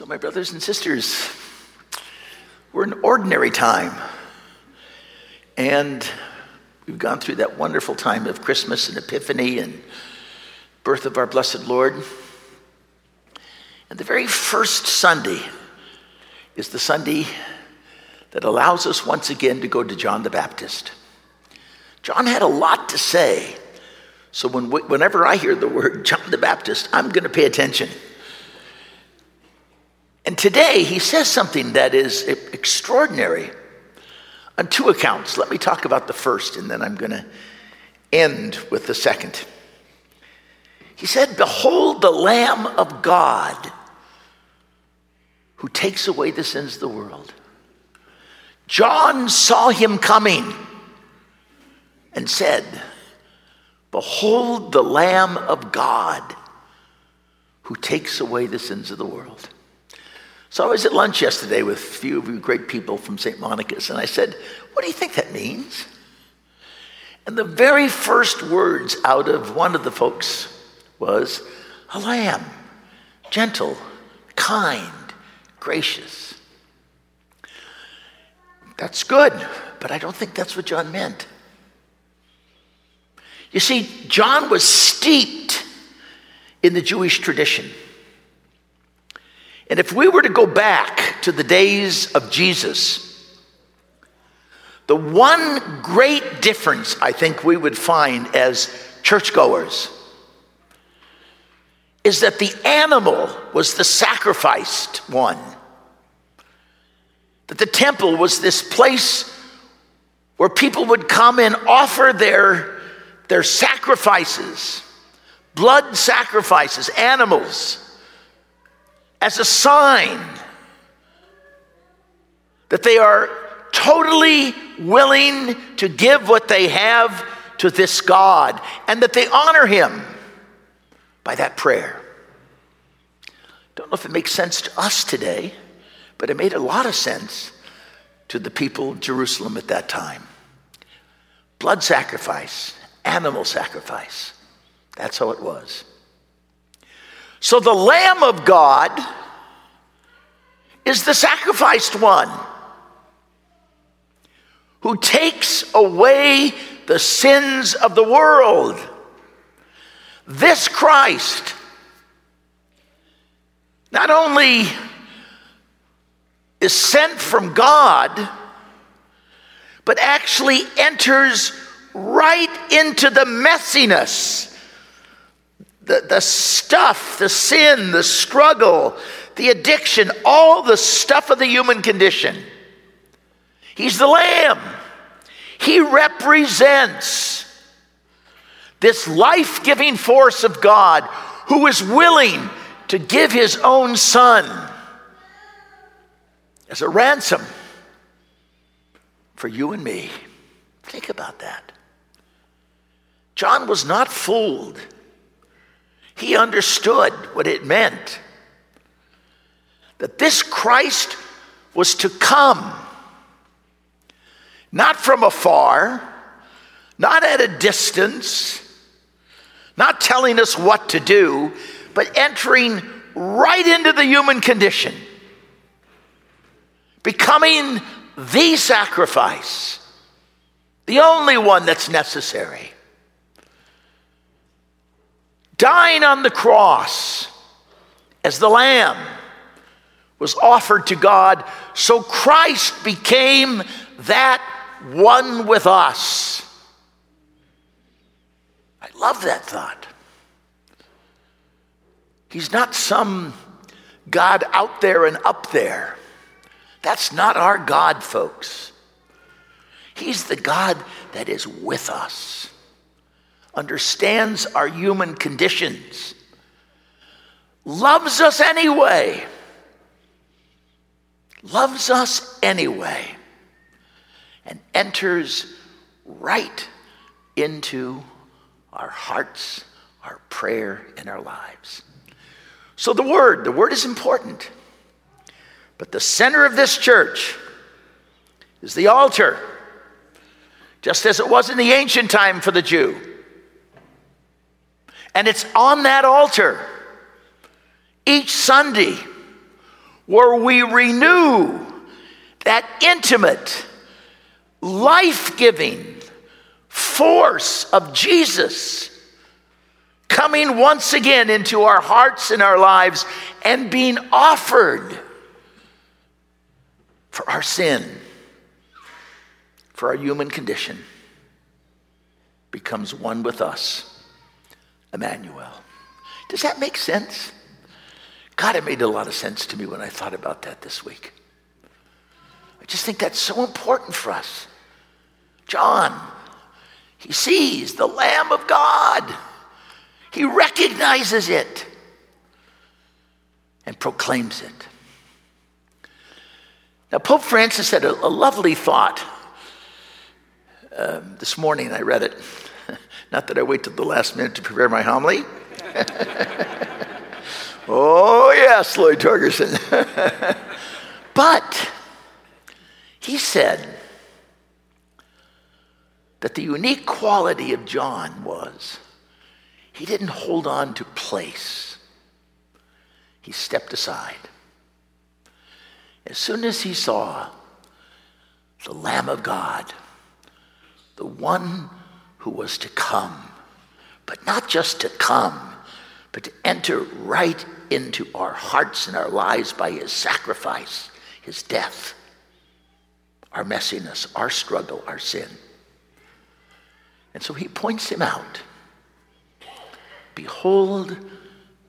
So, my brothers and sisters, we're in ordinary time. And we've gone through that wonderful time of Christmas and Epiphany and birth of our blessed Lord. And the very first Sunday is the Sunday that allows us once again to go to John the Baptist. John had a lot to say. So when, whenever I hear the word John the Baptist, I'm going to pay attention. And today he says something that is extraordinary on two accounts. Let me talk about the first, and then I'm going to end with the second. He said, Behold the Lamb of God who takes away the sins of the world. John saw him coming and said, Behold the Lamb of God who takes away the sins of the world. So I was at lunch yesterday with a few of you great people from St. Monica's, and I said, What do you think that means? And the very first words out of one of the folks was, A lamb, gentle, kind, gracious. That's good, but I don't think that's what John meant. You see, John was steeped in the Jewish tradition. And if we were to go back to the days of Jesus, the one great difference I think we would find as churchgoers is that the animal was the sacrificed one. That the temple was this place where people would come and offer their, their sacrifices, blood sacrifices, animals as a sign that they are totally willing to give what they have to this God and that they honor Him by that prayer. Don't know if it makes sense to us today, but it made a lot of sense to the people of Jerusalem at that time. Blood sacrifice, animal sacrifice. That's how it was. So the Lamb of God is the sacrificed one who takes away the sins of the world. This Christ not only is sent from God, but actually enters right into the messiness the, the stuff, the sin, the struggle, the addiction, all the stuff of the human condition. He's the Lamb. He represents this life giving force of God who is willing to give his own Son as a ransom for you and me. Think about that. John was not fooled he understood what it meant that this Christ was to come, not from afar, not at a distance, not telling us what to do, but entering right into the human condition, becoming the sacrifice, the only one that's necessary. Dying on the cross as the Lamb was offered to God, so Christ became that one with us. I love that thought. He's not some God out there and up there. That's not our God, folks. He's the God that is with us understands our human conditions, loves us anyway, loves us anyway, and enters right into our hearts, our prayer, and our lives. So, the Word, the Word is important. But the center of this church is the altar, just as it was in the ancient time for the Jew. And it's on that altar each Sunday where we renew that intimate, life giving force of Jesus coming once again into our hearts and our lives and being offered for our sin, for our human condition, becomes one with us, Emmanuel. Does that make sense? God, it made a lot of sense to me when I thought about that this week. I just think that's so important for us. John, he sees the Lamb of God. He recognizes it and proclaims it. Now, Pope Francis had a, a lovely thought um, this morning. I read it. Not that I wait till the last minute to prepare my homily. oh, yes, Lloyd Torgerson. but he said that the unique quality of John was he didn't hold on to place, he stepped aside. As soon as he saw the Lamb of God, the one who was to come, but not just to come, but to enter right into our hearts and our lives by his sacrifice, his death, our messiness, our struggle, our sin. And so he points him out. Behold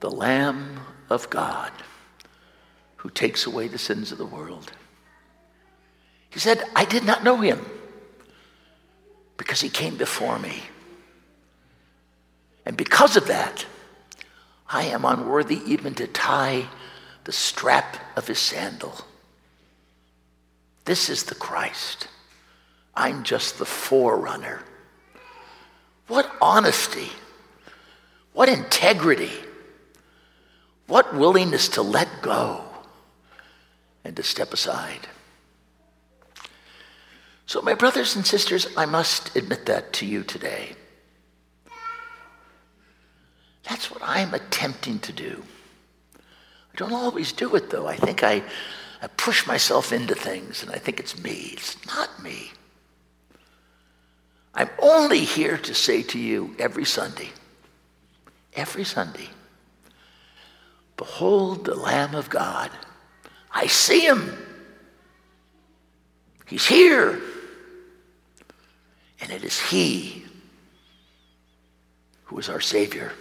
the Lamb of God who takes away the sins of the world. He said, I did not know him because he came before me. And because of that, I am unworthy even to tie the strap of his sandal. This is the Christ. I'm just the forerunner. What honesty, what integrity, what willingness to let go and to step aside. So, my brothers and sisters, I must admit that to you today. That's what I'm attempting to do. I don't always do it, though. I think I, I push myself into things, and I think it's me. It's not me. I'm only here to say to you every Sunday, every Sunday, behold the Lamb of God I see him. He's here. And it is he who is our Savior.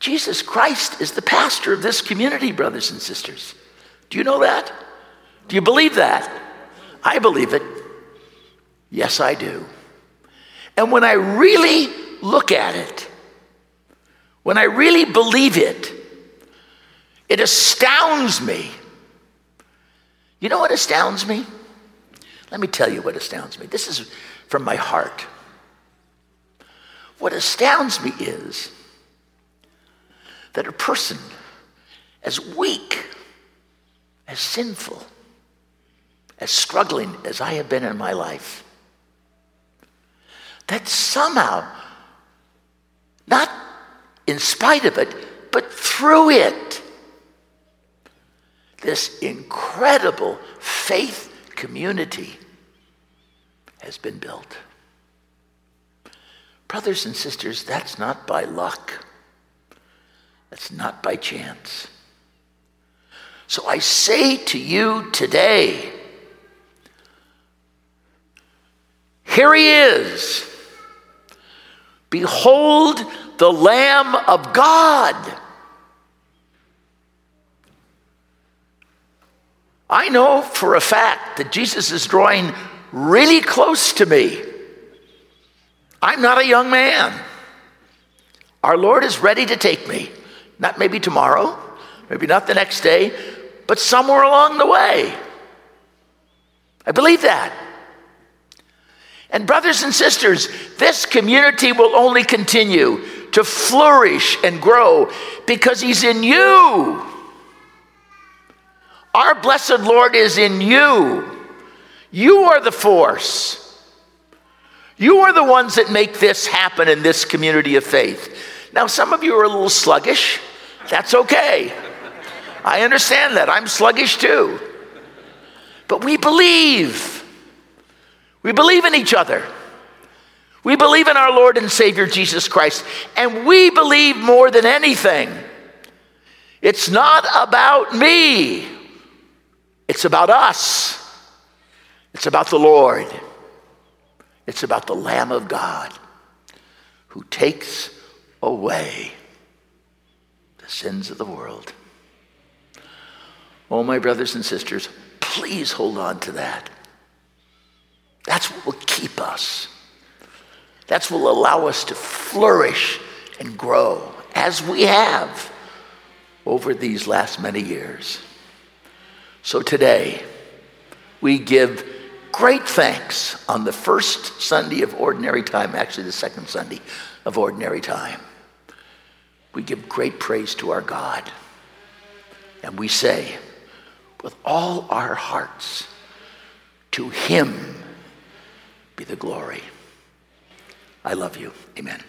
Jesus Christ is the pastor of this community, brothers and sisters. Do you know that? Do you believe that? I believe it. Yes, I do. And when I really look at it, when I really believe it, it astounds me. You know what astounds me? Let me tell you what astounds me. This is from my heart. What astounds me is that a person as weak, as sinful, as struggling as I have been in my life, that somehow, not in spite of it, but through it, this incredible faith community has been built. Brothers and sisters, that's not by luck. That's not by chance. So I say to you today, here he is. Behold the Lamb of God I know for a fact that Jesus is drawing really close to me. I'm not a young man. Our Lord is ready to take me. Not maybe tomorrow, maybe not the next day, but somewhere along the way. I believe that. And, brothers and sisters, this community will only continue to flourish and grow because He's in you. Our blessed Lord is in you. You are the force. You are the ones that make this happen in this community of faith. Now, some of you are a little sluggish. That's okay. I understand that. I'm sluggish too. But we believe. We believe in each other. We believe in our Lord and Savior Jesus Christ. And we believe more than anything. It's not about me, it's about us. It's about the Lord. It's about the Lamb of God who takes away sins of the world. Oh, my brothers and sisters, please hold on to that. That's what will keep us. That's what will allow us to flourish and grow as we have over these last many years. So today, we give great thanks on the first Sunday of ordinary time, actually, the second Sunday of ordinary time. We give great praise to our God. And we say, with all our hearts, to Him be the glory. I love you. Amen.